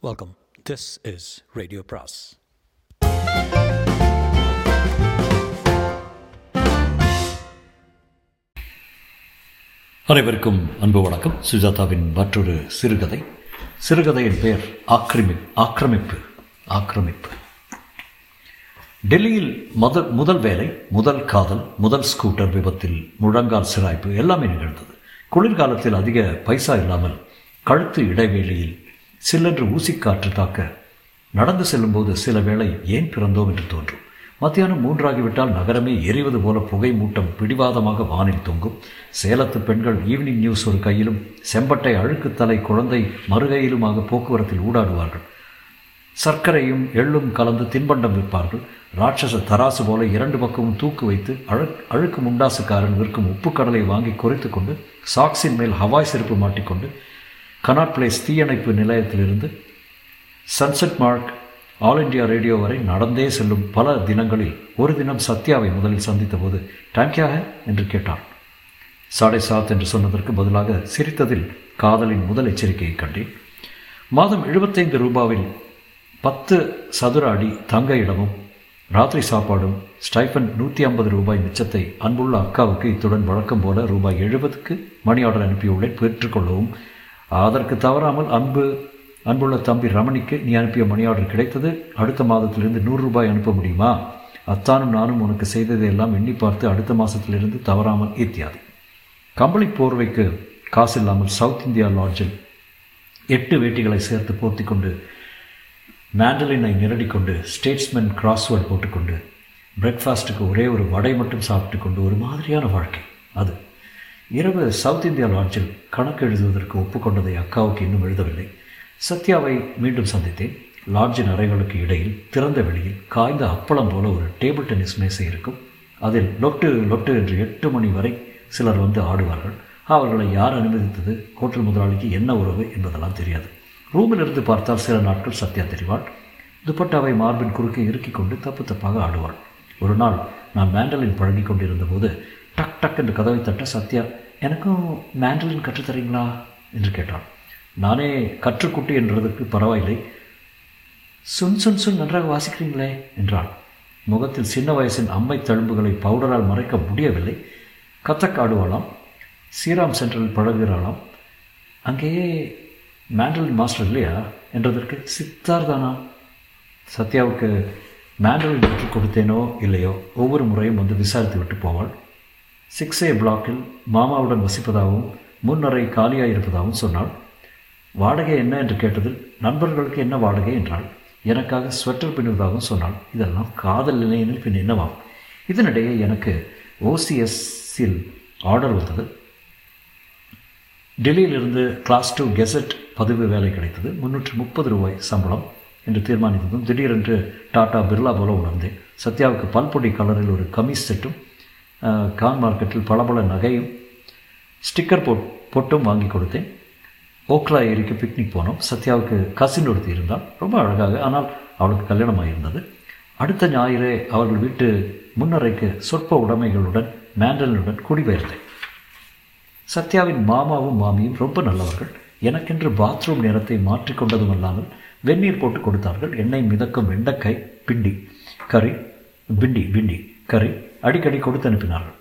Welcome this is radio பிராஸ் அனைவருக்கும் அன்பு வணக்கம். சுஜாதாவின் மற்றொரு சிறுகதை. சிறுகதையின் பெயர் ஆக்கிரமி ஆக்கிரமிப்பு ஆக்கிரமிப்பு. டெல்லியில் முதல் முதல் வேலை முதல் காதல் முதல் ஸ்கூட்டர் விபத்தில் முழங்கால் சிராய்ப்பு எல்லாமே நிகழ்ந்தது. குளிர்காலத்தில் அதிக பைசா இல்லாமல் கழுத்து இடைவேளியில் சில்லென்று ஊசிக்காற்று தாக்க நடந்து செல்லும்போது சில வேளை ஏன் பிறந்தோம் என்று தோன்றும். மத்தியானம் மூன்றாகிவிட்டால் நகரமே எரிவது போல புகை மூட்டம் பிடிவாதமாக வானில் தொங்கும். சேலத்து பெண்கள் ஈவினிங் நியூஸ் ஒரு கையிலும் செம்பட்டை அழுக்கு தலை குழந்தை மறுகையிலுமாக போக்குவரத்தில் ஊடாடுவார்கள். சர்க்கரையும் எள்ளும் கலந்து தின்பண்டம் விற்பார்கள். ராட்சச தராசு போல இரண்டு பக்கமும் தூக்கு வைத்து அழு அழுக்கு முண்டாசுக்காரன் விற்கும் உப்பு கடலை வாங்கி குறைத்து கொண்டு சாக்ஸின் மேல் ஹவாய் செருப்பு மாட்டிக்கொண்டு கனாட் பிளேஸ் தீயணைப்பு நிலையத்திலிருந்து sunset mark all India radio வரை நடந்தே செல்லும் பல தினங்களில் ஒரு தினம் சத்யாவை முதலில் சந்தித்த போது டேங்கியாக என்று கேட்டான். சாடை சாத் என்று சொன்னதற்கு பதிலாக சிரித்ததில் காதலின் முதல் எச்சரிக்கையை கண்டேன். மாதம் எழுபத்தைந்து ரூபாவில் பத்து சதுர அடி தங்க இடமும் ராத்திரி சாப்பாடும் ஸ்டைஃபன் நூற்றி ஐம்பது ரூபாய் மிச்சத்தை அன்புள்ள அக்காவுக்கு இத்துடன் வழக்கம் போல ரூபாய் எழுபதுக்கு மணி ஆர்டர் அனுப்பியுள்ளேன். பெற்றுக்கொள்ளவும் அதற்கு தவறாமல் அன்பு அன்புள்ள தம்பி ரமணிக்கு நீ அனுப்பிய மணி ஆர்டர் கிடைத்தது. அடுத்த மாதத்திலிருந்து நூறு ரூபாய் அனுப்ப முடியுமா? அத்தானும் நானும் உனக்கு செய்ததையெல்லாம் எண்ணி பார்த்து அடுத்த மாதத்திலிருந்து தவறாமல் இத்தியாதி கம்பளி போர்வைக்கு காசு இல்லாமல் சவுத் இந்தியா லாட்ஜில் எட்டு வேட்டிகளை சேர்த்து போர்த்தி கொண்டு மேண்டலினை நிரடிக்கொண்டு ஸ்டேட்ஸ்மேன் கிராஸ்வேர்ட் போட்டுக்கொண்டு பிரேக்ஃபாஸ்ட்டுக்கு ஒரே ஒரு வடை மட்டும் சாப்பிட்டு கொண்டு ஒரு மாதிரியான வாழ்க்கை அது. இரவு சவுத் இந்தியா லாட்ஜில் கணக்கு எழுதுவதற்கு ஒப்புக்கொண்டதை அக்காவுக்கு இன்னும் எழுதவில்லை. சத்யாவை மீண்டும் சந்தித்தேன். லாட்ஜின் அறைகளுக்கு இடையில் திறந்த வெளியில் காய்ந்த அப்பளம் போல ஒரு டேபிள் டென்னிஸ் மேசை இருக்கும். அதில் லொட்டு லொட்டு என்று எட்டு மணி வரை சிலர் வந்து ஆடுவார்கள். அவர்களை யார் அனுமதித்தது? ஹோட்டல் முதலாளிக்கு என்ன உறவு என்பதெல்லாம் தெரியாது. ரூமில் இருந்து பார்த்தால் சில நாட்கள் சத்யா தெரிவாள். துப்பட்டாவை மார்பின் குறுக்கே இறுக்கிக் கொண்டு தப்பு தப்பாக ஆடுவாள். ஒரு நாள் நான் மேண்டலின் பழகி கொண்டிருந்த போது டக் டக் என்று கதவை தட்ட சத்யா எனக்கும் மேண்டலின் கற்றுத்தரீங்களா என்று கேட்டான். நானே கற்றுக்குட்டி என்றதுக்கு பரவாயில்லை. சுன் சுன் சுன் நன்றாக வாசிக்கிறீங்களே என்றாள் முகத்தில் சின்ன வயசின் அம்மை தழும்புகளை பவுடரால் மறைக்க முடியவில்லை. கத்தக் ஆடுவாளாம் ஸ்ரீராம் சென்டரில் பழகுகிறாளாம். அங்கேயே மேண்டலின் மாஸ்டர் இல்லையா? என்றதற்கு சித்தார் தானா? சத்யாவுக்கு மேண்டலின் கற்றுக் கொடுத்தேனோ இல்லையோ? ஒவ்வொரு முறையும் வந்து விசாரித்து விட்டு போவாள். சிக்ஸ் ஏ பிளாக்கில் மாமாவுடன் வசிப்பதாகவும் முன்னரை காலியாக இருப்பதாகவும் சொன்னாள். வாடகை என்ன என்று கேட்டதில் நண்பர்களுக்கு என்ன வாடகை என்றாள். எனக்காக ஸ்வெட்டர் பின்னுவதாகவும் சொன்னாள். இதெல்லாம் காதல் நிலையனில் பின் என்னவாம்? இதனிடையே எனக்கு ஓசிஎஸ்ஸில் ஆர்டர் வந்தது. டெல்லியிலிருந்து கிளாஸ் டூ கெசட் பதிவு வேலை கிடைத்தது. முன்னூற்றி முப்பது ரூபாய் சம்பளம் என்று தீர்மானித்ததும் திடீரென்று டாடா பிர்லா போல உணர்ந்தேன். சத்யாவுக்கு பல்பொடி கலரில் ஒரு கமிஸ் செட்டும் கான் மார்க்கெட்டில் பளபள நகையும் ஸ்டிக்கர் போட் பொட்டும் வாங்கி கொடுத்தேன். ஓக்லா ஏரிக்கு பிக்னிக் போனோம். சத்யாவுக்கு கசின் ஒருத்தி இருந்தால் ரொம்ப அழகாக ஆனால் அவளுக்கு கல்யாணம் இருந்தது அடுத்த ஞாயிறே அவர்கள் வீட்டு முன்னரைக்கு சொற்ப உடைமைகளுடன் மேண்டலனுடன் குடிபெயர்ந்தேன் சத்யாவின் மாமாவும் மாமியும் ரொம்ப நல்லவர்கள். எனக்கென்று பாத்ரூம் நேரத்தை மாற்றிக்கொண்டதும் அல்லாமல் வெந்நீர் போட்டு கொடுத்தார்கள். எண்ணெய் மிதக்கும் வெண்டைக்காய் பிண்டி கறி பிண்டி பிண்டி கறி அடிக்கடி கொடுத்து அனுப்பினார்கள்.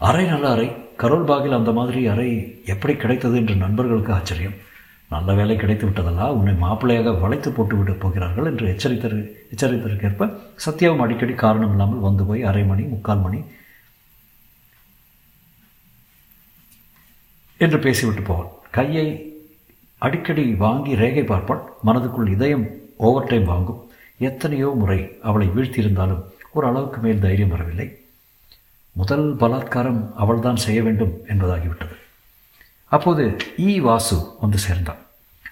அறை நல்ல அறை கரோல்பாகில் அந்த மாதிரி அறை எப்படி கிடைத்தது என்று நண்பர்களுக்கு ஆச்சரியம். நல்ல வேலை கிடைத்து விட்டதல்லா உன்னை மாப்பிள்ளையாக வளைத்து போட்டு விட போகிறார்கள் என்று எச்சரித்தரு எச்சரித்ததற்கேற்ப சத்யாவும் அடிக்கடி காரணம் இல்லாமல் வந்து போய் அரை மணி முக்கால் மணி என்று பேசிவிட்டு போவாள். கையை அடிக்கடி வாங்கி ரேகை பார்ப்பாள். மனதுக்குள் இதயம் ஓவர் டைம் வாங்கும். எத்தனையோ முறை அவளை வீழ்த்தியிருந்தாலும் ஒரு அளவுக்கு மேல் தைரியம் வரவில்லை. முதல் பலாத்காரம் அவள்தான் செய்ய வேண்டும் என்பதாகிவிட்டது. அப்போது இ. வாசு வந்து சேர்ந்தான்.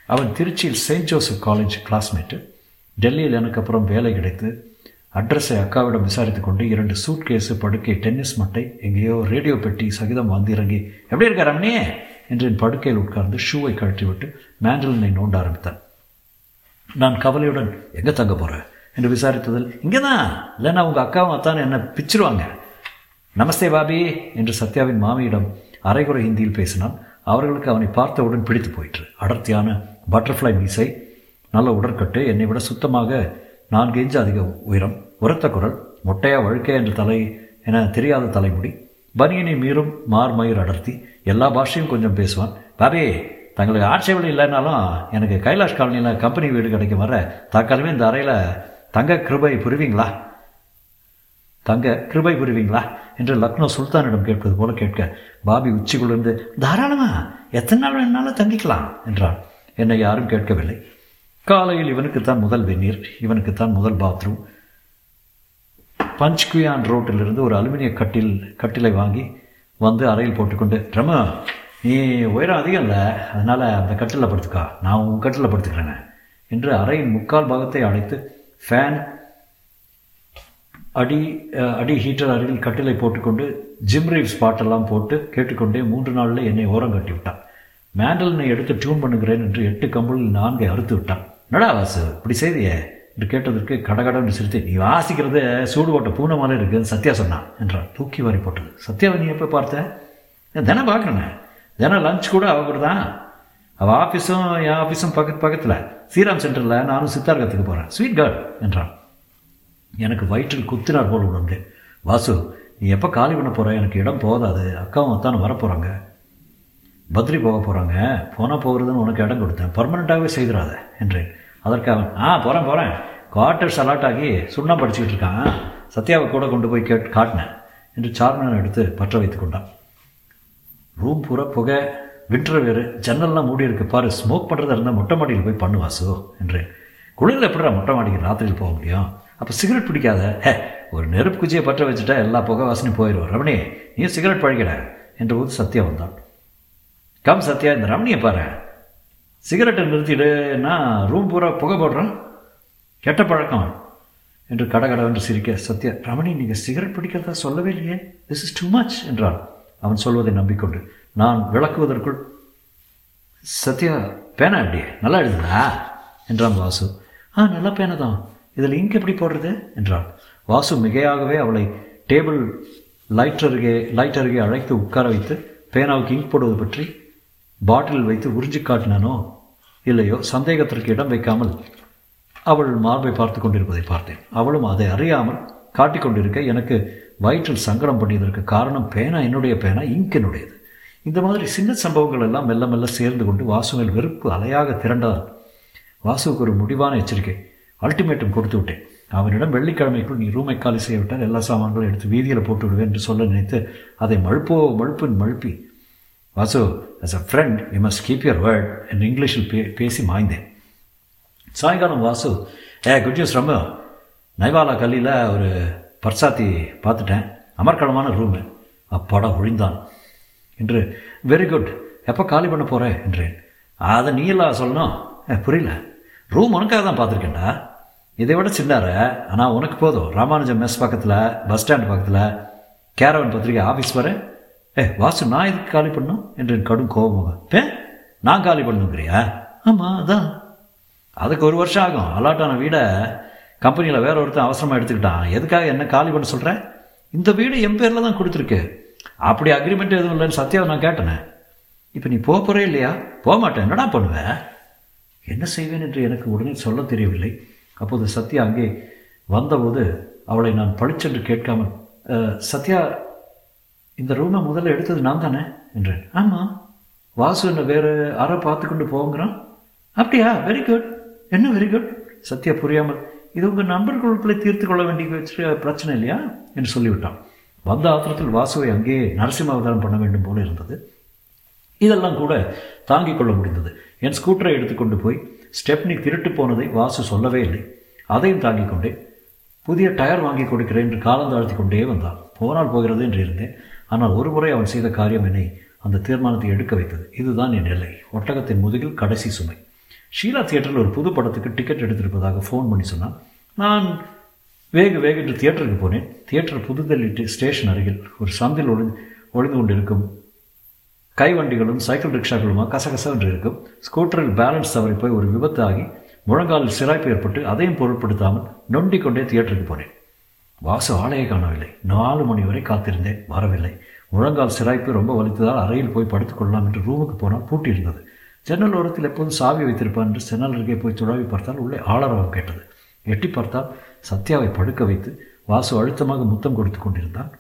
அவன் திருச்சியில் செயின்ட் ஜோசப் காலேஜ் கிளாஸ்மேட்டு. டெல்லியில் எனக்கு அப்புறம் வேலை கிடைத்து அட்ரஸை அக்காவிடம் விசாரித்து கொண்டு இரண்டு சூட் கேஸு படுக்கை டென்னிஸ் மட்டை எங்கேயோ ரேடியோ பெட்டி சகிதம் வந்து இறங்கி எப்படி இருக்கார் ரமணியே என்று என் படுக்கையில் உட்கார்ந்து ஷூவை கழட்டிவிட்டு மேண்டலினை நோண்ட ஆரம்பித்தான். நான் கவலையுடன் எங்கே தங்க போகிறேன் என்று விசாரித்ததில் இங்கே தான் இல்லைன்னா உங்கள் அக்காவும் அத்தான் என்ன பிச்சிருவாங்க. நமஸ்தே பாபி என்று சத்யாவின் மாமியிடம் அரைகுறை ஹிந்தியில் பேசினான். அவர்களுக்கு அவனை பார்த்தவுடன் பிடித்து போயிற்று. அடர்த்தியான பட்டர்ஃப்ளை மீசை நல்ல உடற்கட்டு என்னை விட சுத்தமாக நான்கு இன்ச்சு அதிக உயரம் உரத்த குரல் மொட்டையா வழுக்கே என்ற தலை என தெரியாத தலைமுடி பனியனை மீறும் மார்மயிர் அடர்த்தி எல்லா பாஷையும் கொஞ்சம் பேசுவான். பாபி தங்களுக்கு ஆட்சேபம் இல்லைனாலும் எனக்கு கைலாஷ் காலனியில் கம்பெனி வீடு கிடைக்கும் வர தற்காலமே இந்த அறையில் தங்க கிருபை புரிவீங்களா? தங்க கிருபை புரிவீங்களா? என்று லக்னோ சுல்தானிடம் கேட்பது போல கேட்க பாபி உச்சிக்குள்ளிருந்து தாராளமா எத்தனை நாள் வேணாலும் தங்கிக்கலாம் என்றான் என்னை யாரும் கேட்கவில்லை. காலையில் இவனுக்குத்தான் முதல் வெந்நீர் இவனுக்குத்தான் முதல் பாத்ரூம். பஞ்ச்குயான் ரோட்டிலிருந்து ஒரு அலுமினிய கட்டில் கட்டிலை வாங்கி வந்து அறையில் போட்டுக்கொண்டு ரம நீ உயரம் அதிகம் இல்லை அதனால் அந்த கட்டிலில் படுத்துக்கா நான் உன் கட்டிலில் படுத்துக்கிறேனே என்று அறையின் முக்கால் பாகத்தை அடைத்து ஃபேன் அடி அடி ஹீட்டர் அருகில் கட்டிலை போட்டுக்கொண்டு ஜிம் ரீவ்ஸ் பாட்டெல்லாம் போட்டு கேட்டுக்கொண்டே மூன்று நாளில் என்னை ஓரம் கட்டி விட்டான் மேண்டலினை எடுத்து டியூன் பண்ணுகிறேன் என்று எட்டு கம்பளில் நான்கை அறுத்து விட்டான். நடா வாசு இப்படி செய்தியே என்று கேட்டதற்கு கடகடன்னு சிரித்து நீ வாசிக்கிறது சூடு போட்ட பூனை மாதிரி இருக்குன்னு சத்யா சொன்னான் என்றான். தூக்கி வாரி போட்டது. சத்யாவை நீ எப்போ பார்த்த? தினம் பார்க்கணே தினம் லஞ்ச் கூட அவர் தான் அவள் ஆஃபீஸும் என் ஆஃபீஸும் பக்கத்து பக்கத்தில். ஸ்ரீராம் சென்டரில் நானும் சித்தார்கத்துக்கு போகிறேன் ஸ்வீட் கார்டு என்றான். எனக்கு வயிற்றில் குத்தினார் போல் உணர்ந்தேன் வாசு நீ எப்போ காலி பண்ண போகிற எனக்கு இடம் போதாது. அக்காவும் அத்தானும் வரப்போகிறாங்க பத்ரி போக போகிறாங்க போனால் போகிறதுன்னு உனக்கு இடம் கொடுத்தேன். பர்மனெண்ட்டாகவே செய்திடாத என்றேன். அதற்கு அவன் ஆ போகிறேன் போகிறேன் குவார்ட்டர்ஸ் அலாட் ஆகி சுண்ணம் படிச்சுக்கிட்டு இருக்கான். சத்யாவை கூட கொண்டு போய் கேட் காட்டினேன் என்று சார்மினான் எடுத்து பற்ற வைத்து கொண்டான். ரூம் பூரா புகை. வின்டர் வேறு ஜன்னல்லாம் மூடி இருக்கு பாரு ஸ்மோக் பண்ணுறதா இருந்தால் மொட்டை மாடியில் போய் பண்ணு வாசு என்றேன். குளிரில் எப்படிடா மொட்டை மாடிக்கு ராத்திரியில் போக முடியும்? அப்போ சிகரெட் பிடிக்காத? ஹே ஒரு நெருப்பு குச்சியை பற்ற வச்சுட்டா எல்லா புகை வாசனையும் போயிடுவோம் ரமணி நீ சிகரெட் பழகிட என்ற போது சத்யா வந்தான். கம் சத்யா இந்த ரமணியை பாரு. சிகரெட்டை நிறுத்திடுன்னா ரூம் பூரா புகை போடுறான்? கெட்ட பழக்கம் என்று கடகடவென்று சிரிக்க சத்யா ரமணி நீங்கள் சிகரெட் பிடிக்கிறதா சொல்லவே இல்லையே. திஸ் இஸ் டூ மச் என்றான். அவன் சொல்வதை நம்பிக்கொண்டு நான் விளக்குவதற்குள் சத்யா பேனா எப்படி? நல்லா எழுதுதா என்றான் வாசு. ஆ நல்ல பேனை தான். இதில் இங்க் எப்படி போடுறது? என்றான் வாசு மிகையாகவே அவளை டேபிள் லைட் அருகே லைட் அருகே அழைத்து உட்கார வைத்து பேனாவுக்கு இங்க் போடுவது பற்றி பாட்டில் வைத்து உறிஞ்சி காட்டினானோ இல்லையோ சந்தேகத்திற்கு இடம் வைக்காமல் அவள் மார்பை பார்த்து கொண்டிருப்பதை பார்த்தேன். அவளும் அதை அறியாமல் காட்டிக்கொண்டிருக்க எனக்கு வயிற்றில் சங்கடம் பண்ணியதற்கு காரணம் பேனா என்னுடைய பேனா இங்க் என்னுடையது. இந்த மாதிரி சின்ன சம்பவங்கள் எல்லாம் மெல்ல மெல்ல சேர்ந்து கொண்டு வாசுவில் வெறுப்பு அலையாக திரண்டான் வாசுவுக்கு ஒரு முடிவான எச்சரிக்கை. அல்டிமேட்டம் கொடுத்து விட்டேன். அவனிடம் வெள்ளிக்கிழமைக்குள் நீ ரூமை காலி செய்யவிட்டால் எல்லா சாமான்களும் எடுத்து வீதியில் போட்டு விடுவேன் என்று சொல்ல நினைத்து அதை மழுப்போ மழுப்பின் மழுப்பி. Vasu as a friend you must keep your word என்று இங்கிலீஷில் பே பேசி மாய்ந்தேன். சாயங்காலம் Vasu a good news Rammu Naiwala கல்லியில் ஒரு பர்சாத்தி பார்த்துட்டேன். அமர்க்களமான ரூமு அப்பாடா ஒழிந்தான். என்று வெரி குட் எப்போ காலி பண்ண போகிற என்றேன். அதை நீ சொல்லணும்? புரியல. ரூம் உனக்காக தான் பார்த்துருக்கேன்டா. இதை விட சின்னார ஆனால் உனக்கு போதும். ராமானுஜம் மெஸ் பக்கத்தில் பஸ் ஸ்டாண்ட் பக்கத்தில் கேரவன் பத்திரிக்கை ஆஃபீஸ் வர. ஏ வாசு நான் எதுக்கு காலி பண்ணும் என்று கடும் கோபமாக. பே நான் காலி பண்ணுங்கிறியா ஆமாம் அதான். அதுக்கு ஒரு வருஷம் ஆகும். அலாட்டான வீடை கம்பெனியில் வேற ஒருத்தன் அவசரமாக எடுத்துக்கிட்டான். எதுக்காக என்ன காலி பண்ண சொல்கிறேன் இந்த வீடு என் பேரில் தான் கொடுத்துருக்கு. அப்படி அக்ரிமெண்ட் எதுவும் இல்லைன்னு சத்யாவை நான் கேட்டேனே. இப்போ நீ போக போகிறே இல்லையா? போக மாட்டேன் என்னடா பண்ணுவ? என்ன செய்வேன் என்று எனக்கு உடனே சொல்ல தெரியவில்லை. அப்போது சத்யா அங்கே வந்தபோது அவளை நான் பழிச்சென்று கேட்காமல் சத்யா இந்த ரூமை முதல்ல எடுத்தது நான் தானே? என்றேன். ஆமாம் வாசு என்ன வேறு அறை பார்த்து கொண்டு போங்கிறான் அப்படியா? வெரி குட் என்ன வெரி குட் சத்யா புரியாமல் இது உங்கள் நண்பர்களுக்குள்ளே தீர்த்து கொள்ள வேண்டிய பிரச்சனை இல்லையா? என்று சொல்லிவிட்டான். வந்த ஆத்திரத்தில் வாசுவை அங்கேயே நரசிம்ம அவதாரம் பண்ண வேண்டும் போல இருந்தது. இதெல்லாம் கூட தாங்கிக் கொள்ள முடிந்தது. என் ஸ்கூட்டரை எடுத்துக்கொண்டு போய் ஸ்டெப்னி திருட்டு போனதை வாசு சொல்லவே இல்லை. அதையும் தாங்கிக் கொண்டே புதிய டயர் வாங்கி கொடுக்கிறேன் என்று காலம் தாழ்த்தி கொண்டே வந்தான். போனால் போகிறது என்று இருந்தேன். ஆனால் ஒரு முறை அவன் செய்த காரியம் என்னை அந்த தீர்மானத்தை எடுக்க வைத்தது. இதுதான் என் எல்லை. ஒட்டகத்தின் முதுகில் கடைசி சுமை. ஷீலா தியேட்டரில் ஒரு புது படத்துக்கு டிக்கெட் எடுத்திருப்பதாக ஃபோன் பண்ணி சொன்னான். நான் வேக வேக என்று தியேட்டருக்கு போனேன். தியேட்டர் புதுதில்லி ஸ்டேஷன் அருகில் ஒரு சந்தில் ஒளி ஒளிந்து கொண்டிருக்கும். கைவண்டிகளும் சைக்கிள் ரிக்ஷாக்களுமா கசகசன்று இருக்கும். ஸ்கூட்டரில் பேலன்ஸ் தவறி போய் ஒரு விபத்து ஆகி முழங்காலில் சிராய்ப்பு ஏற்பட்டு அதையும் பொருட்படுத்தாமல் நொண்டிக் கொண்டே தியேட்டருக்கு போனேன். வாசு ஆளையே காணவில்லை. நாலு மணி வரை காத்திருந்தேன். வரவில்லை. முழங்கால் சிராய்ப்பு ரொம்ப வலித்ததால் அறையில் போய் படுத்துக்கொள்ளலாம் என்று ரூமுக்கு போனால் பூட்டியிருந்தது. ஜன்னல் ஓரத்தில் எப்போதும் சாவி வைத்திருப்பான் என்று ஜன்னல் அருகே போய் துழாவி பார்த்தால் உள்ளே ஆளரவம் கேட்டது. எட்டி பார்த்தால் சத்யாவை படுக்க வைத்து வாசு அழுத்தமாக முத்தம் கொடுத்து கொண்டிருந்தான்.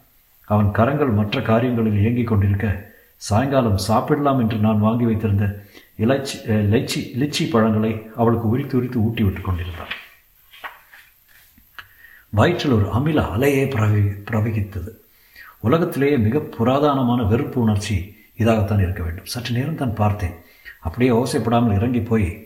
அவன் கரங்கள் மற்ற காரியங்களில் இயங்கிக் கொண்டிருக்க சாயங்காலம் சாப்பிடலாம் என்று நான் வாங்கி வைத்திருந்த இலச்சி லைச்சி லிச்சி பழங்களை அவளுக்கு உரித்து உரித்து ஊட்டி விட்டு கொண்டிருந்தான். வயிற்றில் ஒரு அமில அலையே பிரவி பிரவகித்தது. உலகத்திலேயே மிக புராதானமான வெறுப்பு உணர்ச்சி இதாகத்தான் இருக்க வேண்டும். சற்று நேரம் தான் பார்த்தேன். அப்படியே ஓசைப்படாமல் இறங்கி போய்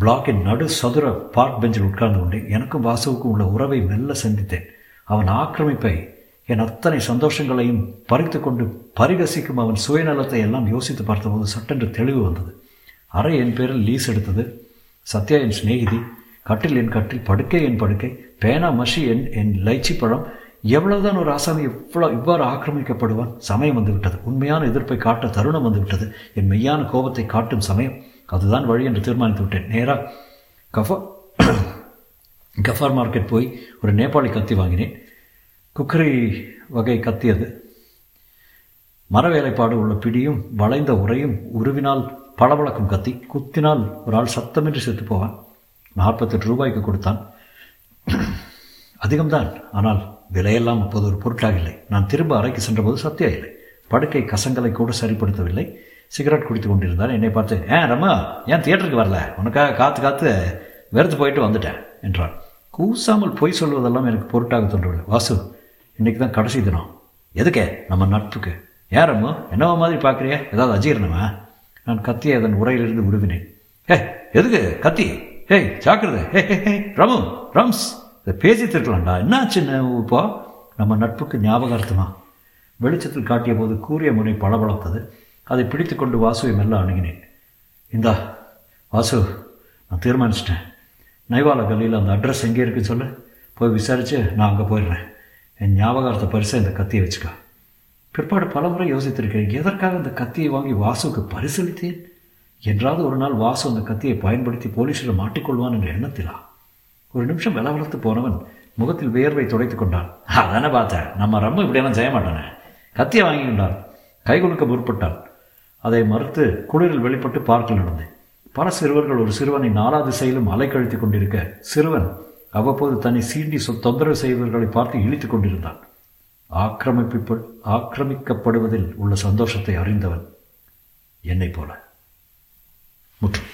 பிளாக்கின் நடு சதுர பார்க் பெஞ்சில் உட்கார்ந்து கொண்டு எனக்கும் வாசுவுக்கும் உள்ள உறவை மெல்ல சந்தித்தேன். அவன் ஆக்கிரமிப்பை என் அத்தனை சந்தோஷங்களையும் பறித்து கொண்டு பரிகசிக்கும் அவன் சுயநலத்தை எல்லாம் யோசித்து பார்த்தபோது சட்டென்று தெளிவு வந்தது. அறை என் பேரில் லீஸ் எடுத்தது. சத்யா என் சிநேகிதி. கட்டில் என் கட்டில் படுக்கை என் படுக்கை. பேனா மஷி என் என் லைச்சி பழம் எவ்வளவுதான் ஒரு ஆசாமி இவ்வளோ இவ்வாறு ஆக்கிரமிக்கப்படுவான்? சமயம் வந்துவிட்டது. உண்மையான எதிர்ப்பை காட்ட தருணம் வந்துவிட்டது. என் மெய்யான கோபத்தை காட்டும் சமயம். அதுதான் வழி என்று தீர்மானித்து விட்டேன். நேராக கஃபா கஃபார் மார்க்கெட் போய் ஒரு நேபாளி கத்தி வாங்கினேன். குக்கரி வகை கத்தி அது. மர வேலைப்பாடு உள்ள பிடியும் வளைந்த உரையும் உருவினால் பளபளக்கும் கத்தி. குத்தினால் ஒரு ஆள் சத்தமின்றி செத்து போவான். நாற்பத்தெட்டு ரூபாய்க்கு கொடுத்தான். அதிகம்தான். ஆனால் விலையெல்லாம் அப்போது ஒரு பொருட்டாக இல்லை நான் திரும்ப அறைக்கு சென்றபோது சத்தியா இல்லை படுக்கை கசங்களை கூட சரிப்படுத்தவில்லை. சிகரெட் குடித்து கொண்டிருந்தார் என்னை பார்த்து ஏன் ரம்மா ஏன் தியேட்டருக்கு வரல? உனக்காக காத்து காத்து வெறுத்து போயிட்டு வந்துட்டேன் என்றான் கூசாமல் பொய் சொல்வதெல்லாம் எனக்கு பொருட்டாக தோன்றவில்லை. வாசு இன்னைக்கு தான் கடைசி தினம். எதுக்கே? நம்ம நட்புக்கு. ஏன் ரம்மு என்னவோ மாதிரி பார்க்குறியா? ஏதாவது அஜீரணமா? நான் கத்தியை அதன் உரையிலிருந்து விடுவினேன் ஹே எதுக்கு கத்தி? ஹேய் ஜாக்கிரதை. ஹே ஹே ஹே ரமு ரம்ஸ் இதை பேசிட்டு இருக்கலாம்டா என்னாச்சுன்னு இப்போ? நம்ம நட்புக்கு ஞாபகார்த்தமா? வெளிச்சத்தில் காட்டிய போது கூறிய முனை பளபளத்தது. அதை பிடித்து கொண்டு வாசுவை மெல்ல அணுகினேன். இந்தா வாசு நான் தீர்மானிச்சிட்டேன். நைவால கல்லியில் அந்த அட்ரஸ் எங்கே இருக்குன்னு சொல்லு. போய் விசாரித்து நான் அங்கே போயிடுறேன். என் ஞாபகார்த்த பரிசை இந்த கத்தியை வச்சுக்கா. பிற்பாடு பலமுறை யோசித்திருக்கிறேன் எதற்காக இந்த கத்தியை வாங்கி வாசுவுக்கு பரிசளித்தேன்? என்றாவது ஒரு நாள் வாசு அந்த கத்தியை பயன்படுத்தி போலீஸில் மாட்டிக்கொள்வான் என்ற எண்ணத்திலா? ஒரு நிமிஷம் விலவலத்து போனவன் முகத்தில் வியர்வை துடைத்து கொண்டான். அதானே பார்த்தேன் நம்ம ரொம்ப இப்படியெல்லாம் செய்ய மாட்டானே. கத்தியை வாங்கி கொண்டான். கை கொடுக்க முற்பட்டான். அதை மறுத்து குளிரில் வெளிப்பட்டு பார்க்கில் நடந்தேன். பல சிறுவர்கள் ஒரு சிறுவனை நாலா திசையிலும் அலைக்கழித்துக் கொண்டிருக்க சிறுவன் அவ்வப்போது தன்னை சீண்டி சொ தொந்தரவு செய்வர்களை பார்த்து இழித்துக் கொண்டிருந்தான். ஆக்கிரமிப்பு ஆக்கிரமிக்கப்படுவதில் உள்ள சந்தோஷத்தை அறிந்தவன் என்னைப் போல. முற்றும்.